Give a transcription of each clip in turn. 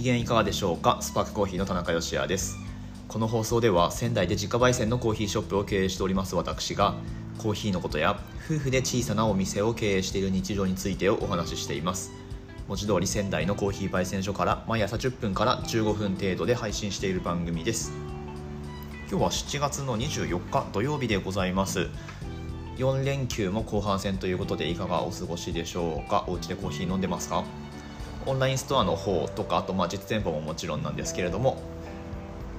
機嫌いかがでしょうか？スパークコーヒーの田中芳也です。この放送では仙台で自家焙煎のコーヒーショップを経営しております私がコーヒーのことや夫婦で小さなお店を経営している日常についてをお話ししています。文字通り仙台のコーヒー焙煎所から毎朝10分から15分程度で配信している番組です。今日は7月の24日土曜日でございます。4連休も後半戦ということでいかがお過ごしでしょうか？お家でコーヒー飲んでますか？オンラインストアの方とかあとまあ実店舗ももちろんなんですけれども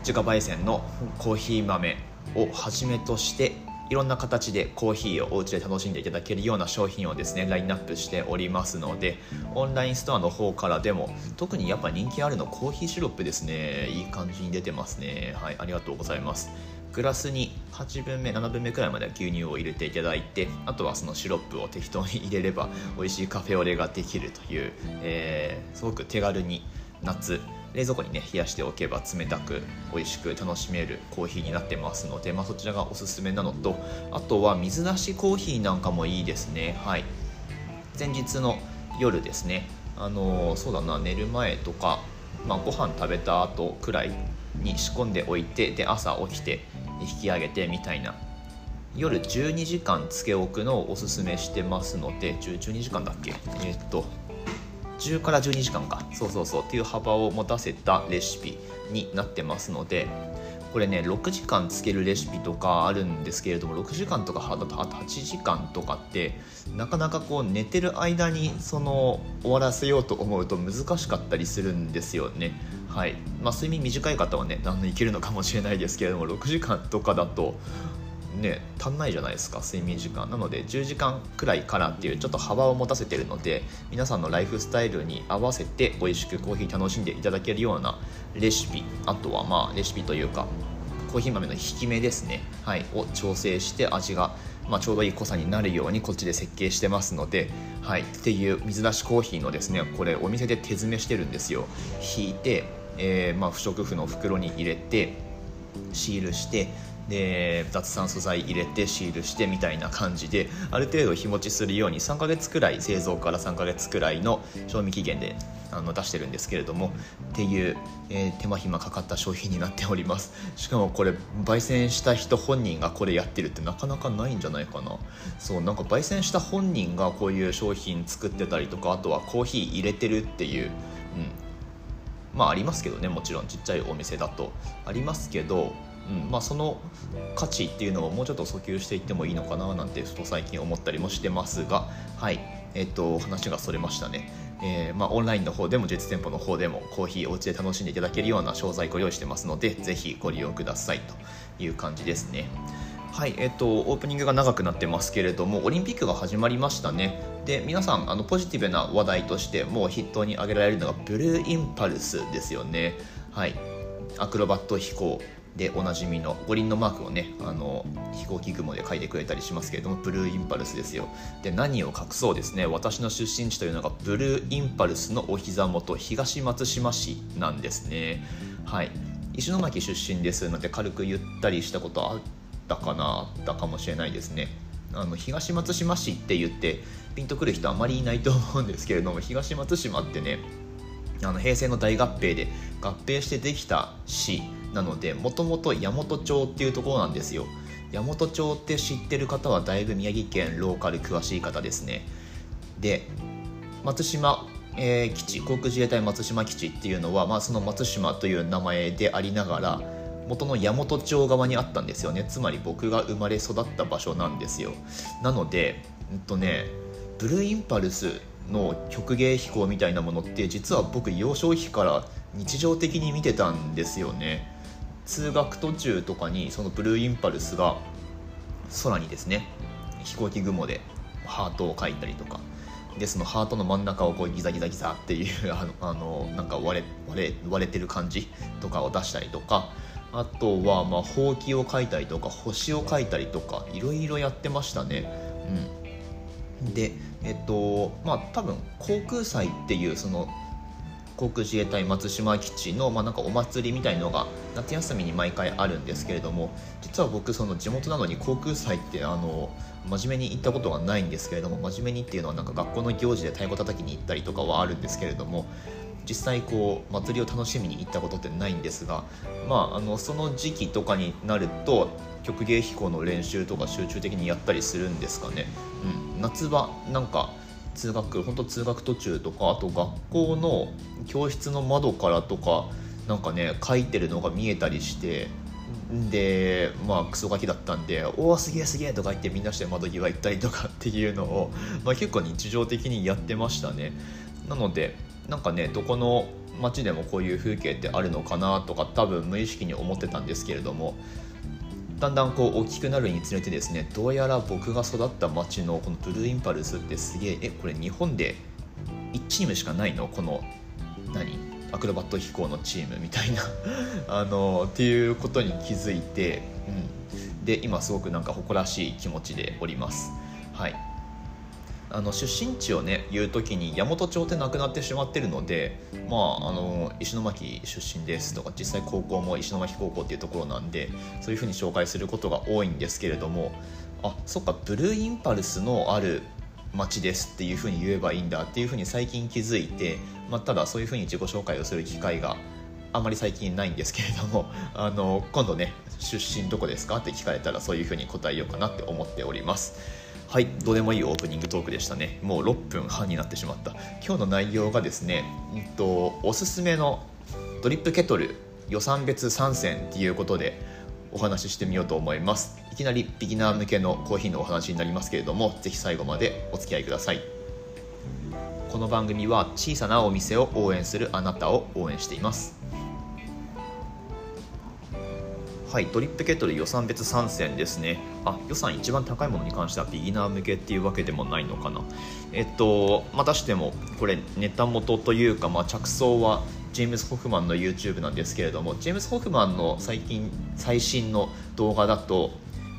自家焙煎のコーヒー豆をはじめとしていろんな形でコーヒーをお家で楽しんでいただけるような商品をですねラインナップしておりますのでオンラインストアの方からでも特にやっぱ人気あるのコーヒーシロップですね。いい感じに出てますね。はいありがとうございます。グラスに8分目7分目くらいまでは牛乳を入れていただいてあとはそのシロップを適当に入れれば美味しいカフェオレができるという、えー、すごく手軽に夏冷蔵庫にね冷やしておけば冷たく美味しく楽しめるコーヒーになってますので、まあ、そちらがおすすめなのとあとは水出しコーヒーなんかもいいですね。はい。前日の夜ですね。あのー、そうだな寝る前とか、まあ、ご飯食べた後くらいに仕込んでおいてで朝起きて引き上げてみたいな。夜12時間つけ置くのをおすすめしてますので12時間だっけ？えー、っと10から12時間か。そうそうそう。っていう幅を持たせたレシピになってますのでこれね6時間つけるレシピとかあるんですけれども6時間とか8時間とかってなかなかこう寝てる間にその終わらせようと思うと難しかったりするんですよね。はい。まあ睡眠短い方はねあのいけるのかもしれないですけれども6時間とかだとね足んないじゃないですか睡眠時間。なので10時間くらいからっていうちょっと幅を持たせてるので皆さんのライフスタイルに合わせて美味しくコーヒー楽しんでいただけるようなレシピあとはまあレシピというかコーヒー豆の引き目ですね、はい、を調整して味が、まあ、ちょうどいい濃さになるようにこっちで設計してますので、はい、っていう水出しコーヒーのですねこれお店で手詰めしてるんですよ。引いて、えー、まあ、不織布の袋に入れてシールしてで雑産素材入れてシールしてみたいな感じである程度日持ちするように3ヶ月くらい製造から3ヶ月くらいの賞味期限であの出してるんですけれどもっていう、えー、手間暇かかった商品になっております。しかもこれ焙煎した人本人がこれやってるってなかなかないんじゃないかな。そうなんか焙煎した本人がこういう商品作ってたりとかあとはコーヒー入れてるっていう、うん、まあありますけどねもちろんちっちゃいお店だと。ありますけどうん。まあ、その価値っていうのをもうちょっと訴求していってもいいのかななんてちょっと最近思ったりもしてますが、はい。えっと、話がそれましたね、えー、まあ、オンラインの方でも実店舗の方でもコーヒーお家で楽しんでいただけるような商材ご用意してますのでぜひご利用くださいという感じですね。はい。えっと、オープニングが長くなってますけれどもオリンピックが始まりましたね。で皆さんあのポジティブな話題としてもう筆頭に挙げられるのがブルーインパルスですよね。はい。アクロバット飛行。でおなじみの五輪のマークをねあの飛行機雲で書いてくれたりしますけれどもブルーインパルスですよ。で何を隠そうですね。私の出身地というのがブルーインパルスのお膝元東松島市なんですね。はい。石巻出身ですので軽く言ったりしたことあったかなあったかもしれないですね。あの東松島市って言ってピンとくる人あまりいないと思うんですけれども東松島ってねあの平成の大合併で合併してできた市なのでもともと大和町っていうところなんですよ。大和町って知ってる方はだいぶ宮城県ローカル詳しい方ですね。で松島、えー、基地航空自衛隊松島基地っていうのは、まあ、その松島という名前でありながら元の大和町側にあったんですよね。つまり僕が生まれ育った場所なんですよ。なのでうんとねブルーインパルスの曲芸飛行みたいなものって実は僕幼少期から日常的に見てたんですよね。通学途中とかにそのブルーインパルスが空にですね飛行機雲でハートを描いたりとか。でそのハートの真ん中をこうギザギザギザっていう あのあのなんか割れ割れ割れてる感じとかを出したりとか。あとはまあほうきを描いたりとか星を描いたりとかいろいろやってましたね。うん、でえっとまあ多分航空祭っていうその航空自衛隊松島基地の、まあ、なんかお祭りみたいのが夏休みに毎回あるんですけれども実は僕その地元なのに航空祭ってあの真面目に行ったことがないんですけれども真面目にっていうのはなんか学校の行事で太鼓叩きに行ったりとかはあるんですけれども実際こう祭りを楽しみに行ったことってないんですが、まあ、あのその時期とかになると曲芸飛行の練習とか集中的にやったりするんですかね、うん、夏場なんか通学本当通学途中とかあと学校の教室の窓からとかなんかね書いてるのが見えたりしてでまあクソガキだったんで「おおすげえすげえ」とか言ってみんなして窓際行ったりとか っていうのを、まあ、結構日常的にやってましたね。なのでなんかねどこの街でもこういう風景ってあるのかなとか多分無意識に思ってたんですけれどもだんだんこう大きくなるにつれてですねどうやら僕が育った町のこのブルーインパルスってすげええこれ日本で1チームしかないの？この何？アクロバット飛行のチームみたいな。あのっていうことに気づいて、うん、で今すごくなんか誇らしい気持ちでおります。はい。あの出身地をね言う時に山本町ってなくなってしまってるのでまああの石巻出身ですとか実際高校も石巻高校っていうところなんでそういうふうに紹介することが多いんですけれどもあそっかブルーインパルスのある町ですっていうふうに言えばいいんだっていうふうに最近気づいて、まあ、ただそういうふうに自己紹介をする機会があまり最近ないんですけれども あの今度ね出身どこですかって聞かれたらそういうふうに答えようかなって思っております。はいどうでもいいオープニングトークでしたね。もう6分半になってしまった。今日の内容がですね、うんと、おすすめのドリップケトル予算別参戦っていうことでお話ししてみようと思います。いきなりビギナー向けのコーヒーのお話になりますけれどもぜひ最後までお付き合いください。この番組は小さなお店を応援するあなたを応援しています。はい、ドリップケトル予算別参戦ですね。あ、予算一番高いものに関してはビギナー向けっていうわけでもないのかな。えっと、またしても、これネタ元というか、まあ、着想はジェームズ・ホフマンの YouTube なんですけれども、ジェームズ・ホフマンの最近、最新の動画だと、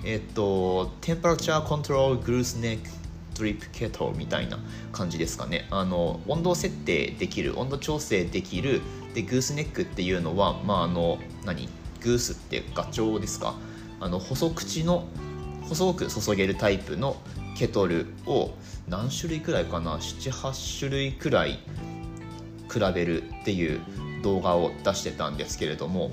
えっと、テンパラチャーコントロールグルースネックドリップケトルみたいな感じですかね。あの、温度設定できる、温度調整できる、で、グースネックっていうのは、まあ、あの、何？グースってガチョウですか？あの細口の細く注げるタイプのケトルを何種類くらいかな？78種類くらい比べるっていう動画を出してたんですけれども。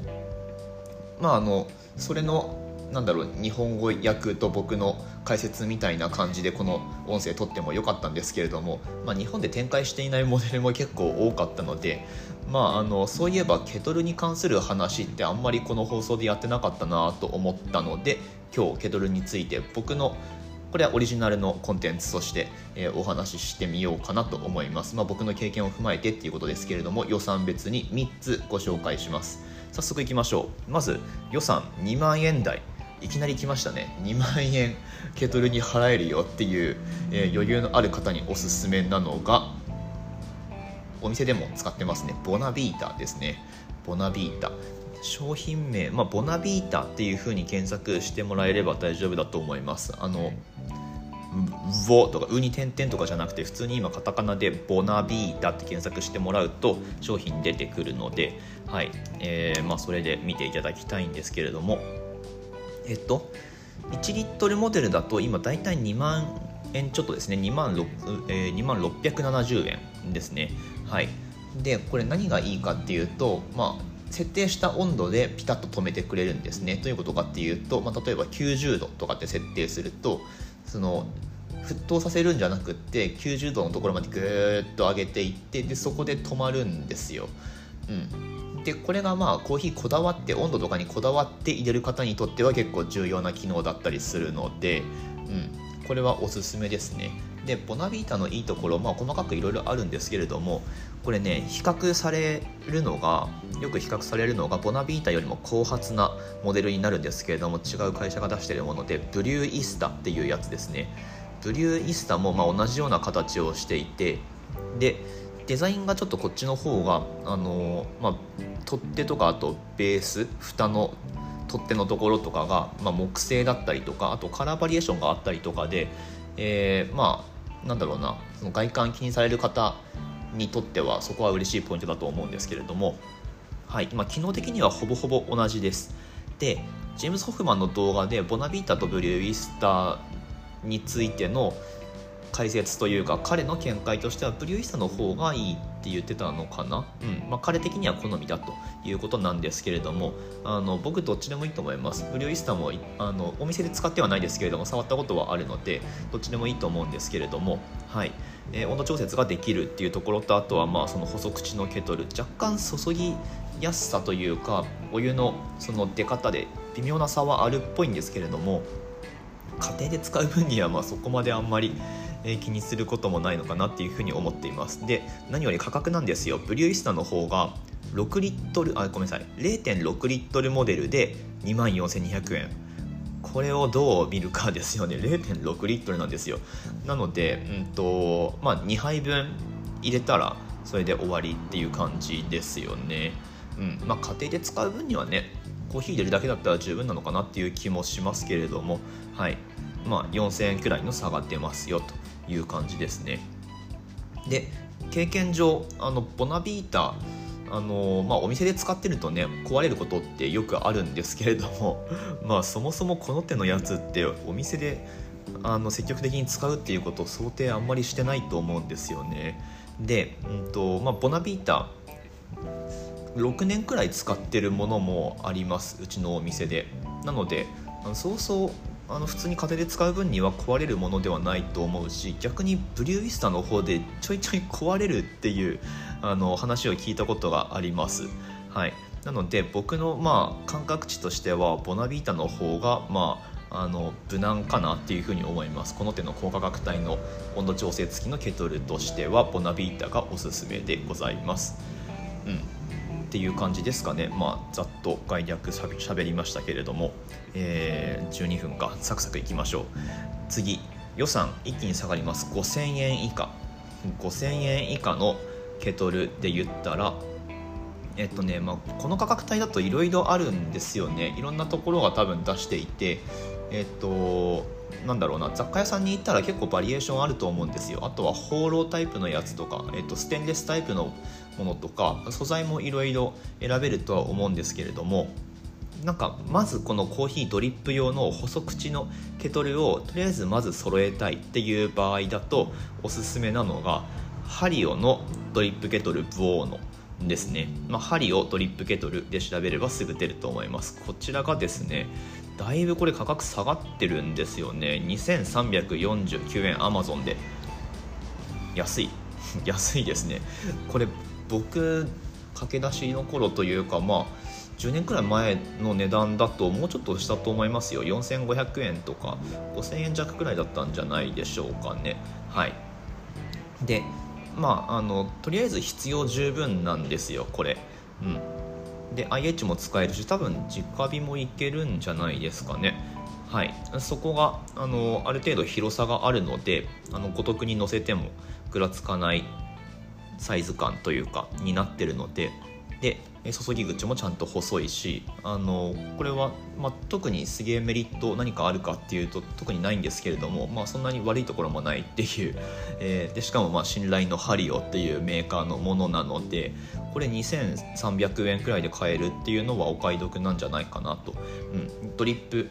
まああのそれのなんだろう日本語訳と僕の解説みたいな感じでこの音声撮ってもよかったんですけれども、まあ、日本で展開していないモデルも結構多かったので、まあ、あのそういえばケトルに関する話ってあんまりこの放送でやってなかったなと思ったので今日ケトルについて僕のこれはオリジナルのコンテンツとして、えー、お話ししてみようかなと思います、まあ、僕の経験を踏まえてっていうことですけれども予算別に3つご紹介します。早速いきましょう。まず予算2万円台。いきなり来ましたね。2万円ケトルに払えるよっていう、えー、余裕のある方におすすめなのがお店でも使ってますね。ボナビータですね。ボナビータ。商品名、まあ、ボナビータっていう風に検索してもらえれば大丈夫だと思います。あの「ボ」とか「ウ」に点々とかじゃなくて普通に今カタカナで「ボナビータ」って検索してもらうと商品出てくるので、はい。えーまあ、それで見ていただきたいんですけれども。えっと1リットルモデルだと今大体2万円ちょっとですね。2万,、えー、2万670円ですね。はい。でこれ何がいいかっていうとまあ設定した温度でピタッと止めてくれるんですね。どういうことかっていうと、まあ、例えば90度とかって設定するとその沸騰させるんじゃなくって90度のところまでぐーっと上げていってでそこで止まるんですよ、うん、でこれがまあコーヒーこだわって温度とかにこだわって入れる方にとっては結構重要な機能だったりするので、うん、これはおすすめですね。でボナビータのいいところ、まあ、細かくいろいろあるんですけれどもこれね比較されるのがよく比較されるのがボナビータよりも後発なモデルになるんですけれども違う会社が出しているものでブリューイスタっていうやつですね。ブリューイスタもま同じような形をしていてでデザインがちょっとこっちの方があのまあ、取っ手とかあとベース蓋の取っ手のところとかが、まあ、木製だったりとかあとカラーバリエーションがあったりとかで、えー、まあなんだろうなその外観気にされる方にとってはそこは嬉しいポイントだと思うんですけれども、はいまあ、機能的にはほぼほぼ同じです。でジェームズ・ホフマンの動画でボナビータとブリューイスターについての解説というか彼の見解としてはブリューイスタの方がいいって言ってたのかな、うん。まあ、彼的には好みだということなんですけれどもあの僕どっちでもいいと思います。ブリューイスタもあのお店で使ってはないですけれども触ったことはあるのでどっちでもいいと思うんですけれどもはい。えー、温度調節ができるっていうところとあとはまあその細口のケトル若干注ぎやすさというかお湯のその出方で微妙な差はあるっぽいんですけれども家庭で使う分にはまそこまであんまりえ気にすることもないのかなっていうふうに思っています。で何より価格なんですよ。ブリューイスタの方が6リットルあごめんなさい。0.6リットルモデルで2万4200円。これをどう見るかですよね。0.6リットルなんですよ。なので、うんとまあ、2杯分入れたらそれで終わりっていう感じですよね。うん。まあ、家庭で使う分にはねコーヒー入れるだけだったら十分なのかなっていう気もしますけれども、はい。まあ、4000円くらいの差が出ますよという感じですね。で経験上あのボナビータあのまあ、お店で使ってるとね壊れることってよくあるんですけれども まあそもそもこの手のやつってお店であの積極的に使うっていうことを想定あんまりしてないと思うんですよね。で、うんとまあ、ボナビータ6年くらい使ってるものもあります。うちのお店で。なのでそうそうあの普通に家庭で使う分には壊れるものではないと思うし逆にブリューイスタの方でちょいちょい壊れるっていうあの話を聞いたことがあります。はい、なので僕のまあ感覚値としてはボナビータの方がまああの無難かなっていうふうに思いますこの手の高価格帯の温度調整付きのケトルとしてはボナビータがおすすめでございます。っていう感じですかね、まあ、ざっと概略しゃべりましたけれども、えー、12分か。サクサクいきましょう。次。予算一気に下がります。5000円以下。5000円以下のケトルで言ったらえっとねまあ、この価格帯だといろいろあるんですよね。いろんなところが多分出していてえっとなんだろうな。雑貨屋さんに行ったら結構バリエーションあると思うんですよ。あとは放浪タイプのやつとか、えっと、ステンレスタイプのものとか素材もいろいろ選べるとは思うんですけれどもなんかまずこのコーヒードリップ用の細口のケトルをとりあえずまず揃えたいっていう場合だとおすすめなのがハリオのドリップケトルブオーノですね、まあ、ハリオドリップケトルで調べればすぐ出ると思います。こちらがですねだいぶこれ価格下がってるんですよね。2349円アマゾンで。安い。安いですね。これ僕駆け出しの頃というかまあ10年くらい前の値段だともうちょっとしたと思いますよ。4500円とか5000円弱くらいだったんじゃないでしょうかね。はい。でまああのとりあえず必要十分なんですよこれ。うん。で IH も使えるし多分直火もいけるんじゃないですかね。はい。そこがあのある程度広さがあるのであのご得に乗せてもぐらつかないサイズ感というかになってるのでで注ぎ口もちゃんと細いしあのこれは、まあ、特にすげえメリット何かあるかっていうと特にないんですけれども、まあ、そんなに悪いところもないっていう、えー、でしかもまあ信頼のハリオっていうメーカーのものなのでこれ2300円くらいで買えるっていうのはお買い得なんじゃないかなと、うん、ドリップ、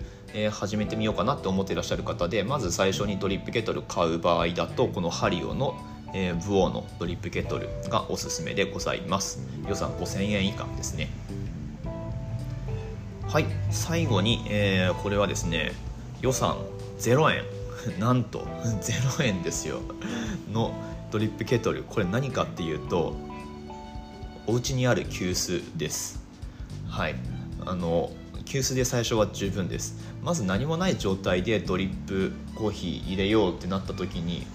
始めてみようかなって思っていらっしゃる方でまず最初にドリップケトル買う場合だとこのハリオのえー、ブオーのドリップケトルがおすすめでございます。予算5000円以下ですね。はい最後に、えー、これはですね予算0円。なんと 0円ですよ。のドリップケトル。これ何かっていうとお家にある急須です。はい。あの急須で最初は十分です。まず何もない状態でドリップコーヒー入れようってなった時に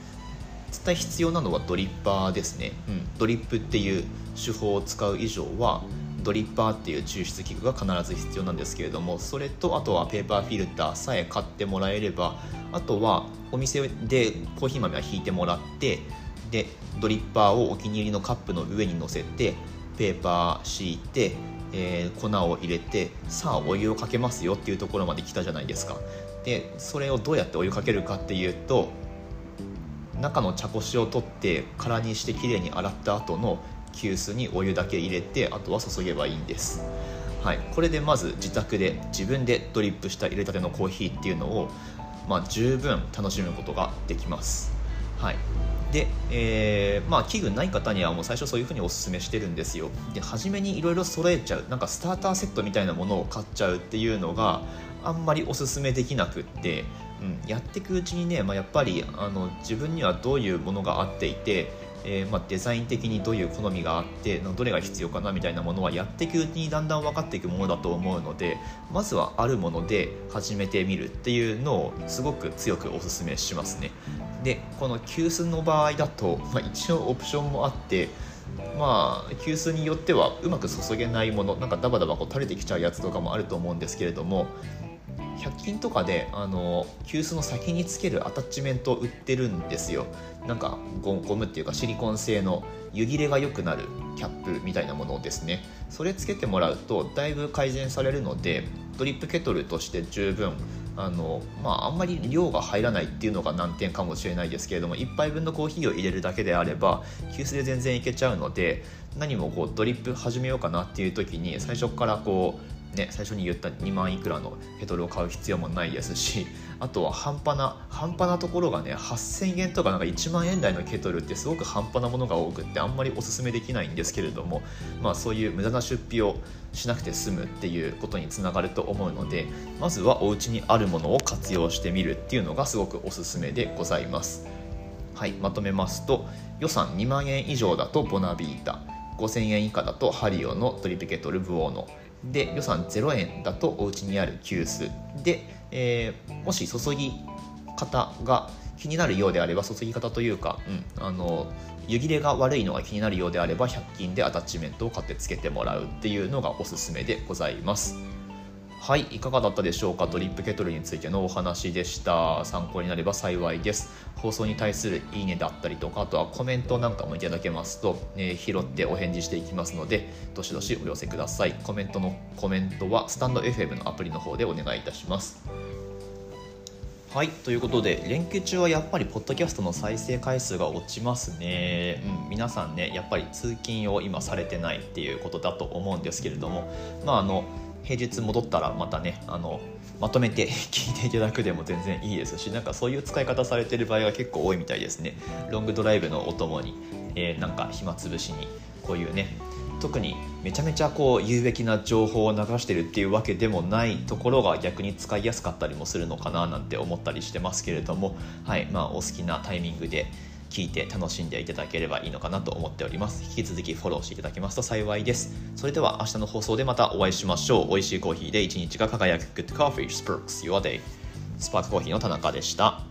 絶対必要なのはドリッパーですね、うん、ドリップっていう手法を使う以上はドリッパーっていう抽出器具が必ず必要なんですけれどもそれとあとはペーパーフィルターさえ買ってもらえればあとはお店でコーヒー豆は引いてもらってでドリッパーをお気に入りのカップの上に乗せてペーパー敷いて、えー、粉を入れてさあお湯をかけますよっていうところまで来たじゃないですか。でそれをどうやってお湯かけるかっていうと中の茶こしを取って空にしてきれいに洗った後の急須にお湯だけ入れてあとは注げばいいんです、はい、これでまず自宅で自分でドリップした入れたてのコーヒーっていうのを、まあ、十分楽しむことができます。はい。で、えー、まあ器具ない方にはもう最初そういうふうにおすすめしてるんですよ。で初めにいろいろ揃えちゃう。なんかスターターセットみたいなものを買っちゃうっていうのがあんまりおすすめできなくってうん、やっていくうちにね、まあ、やっぱりあの自分にはどういうものがあっていて、えー、まあ、デザイン的にどういう好みがあってどれが必要かなみたいなものはやっていくうちにだんだん分かっていくものだと思うのでまずはあるもので始めてみるっていうのをすごく強くおすすめしますね。でこの急須の場合だと、まあ、一応オプションもあってまあ急須によってはうまく注げないものなんかダバダバこう垂れてきちゃうやつとかもあると思うんですけれども100均とかであの急須の先につけるアタッチメントを売ってるんですよ。なんかゴムっていうかシリコン製の湯切れが良くなるキャップみたいなものですね。それつけてもらうとだいぶ改善されるのでドリップケトルとして十分あのまあ、あんまり量が入らないっていうのが難点かもしれないですけれども1杯分のコーヒーを入れるだけであれば急須で全然いけちゃうので何もこうドリップ始めようかなっていう時に最初からこうね、最初に言った2万いくらのケトルを買う必要もないですし あとは半端な半端なところがね8000円とかなんか1万円台のケトルってすごく半端なものが多くってあんまりおすすめできないんですけれども、まあ、そういう無駄な出費をしなくて済むっていうことにつながると思うのでまずはお家にあるものを活用してみるっていうのがすごくおすすめでございます。はい、まとめますと予算2万円以上だとボナビータ5000円以下だとハリオのトリピケトルブオーノで予算0円だとお家にある急須で、えー、もし注ぎ方が気になるようであれば注ぎ方というか、うん、あの湯切れが悪いのが気になるようであれば100均でアタッチメントを買ってつけてもらうっていうのがおすすめでございます。はいいかがだったでしょうか？ドリップケトルについてのお話でした。参考になれば幸いです。放送に対するいいねだったりとかあとはコメントなんかもいただけますと、え、拾ってお返事していきますのでどしどしお寄せください。コメントのコメントはスタンド FM のアプリの方でお願いいたします。はいということで連休中はやっぱりポッドキャストの再生回数が落ちますね、うん、皆さんねやっぱり通勤を今されてないっていうことだと思うんですけれどもまああの平日戻ったらまたねあのまとめて 聞いていただくでも全然いいですしなんかそういう使い方されてる場合が結構多いみたいですね。ロングドライブのお供に、えー、なんか暇つぶしにこういうね特にめちゃめちゃこう有益な情報を流してるっていうわけでもないところが逆に使いやすかったりもするのかななんて思ったりしてますけれどもはいまあお好きなタイミングで聞いて楽しんでいただければいいのかなと思っております。引き続きフォローしていただけますと幸いです。それでは明日の放送でまたお会いしましょう。美味しいコーヒーで一日が輝く。Good Coffee Sparks Your Day スパークコーヒーの田中でした。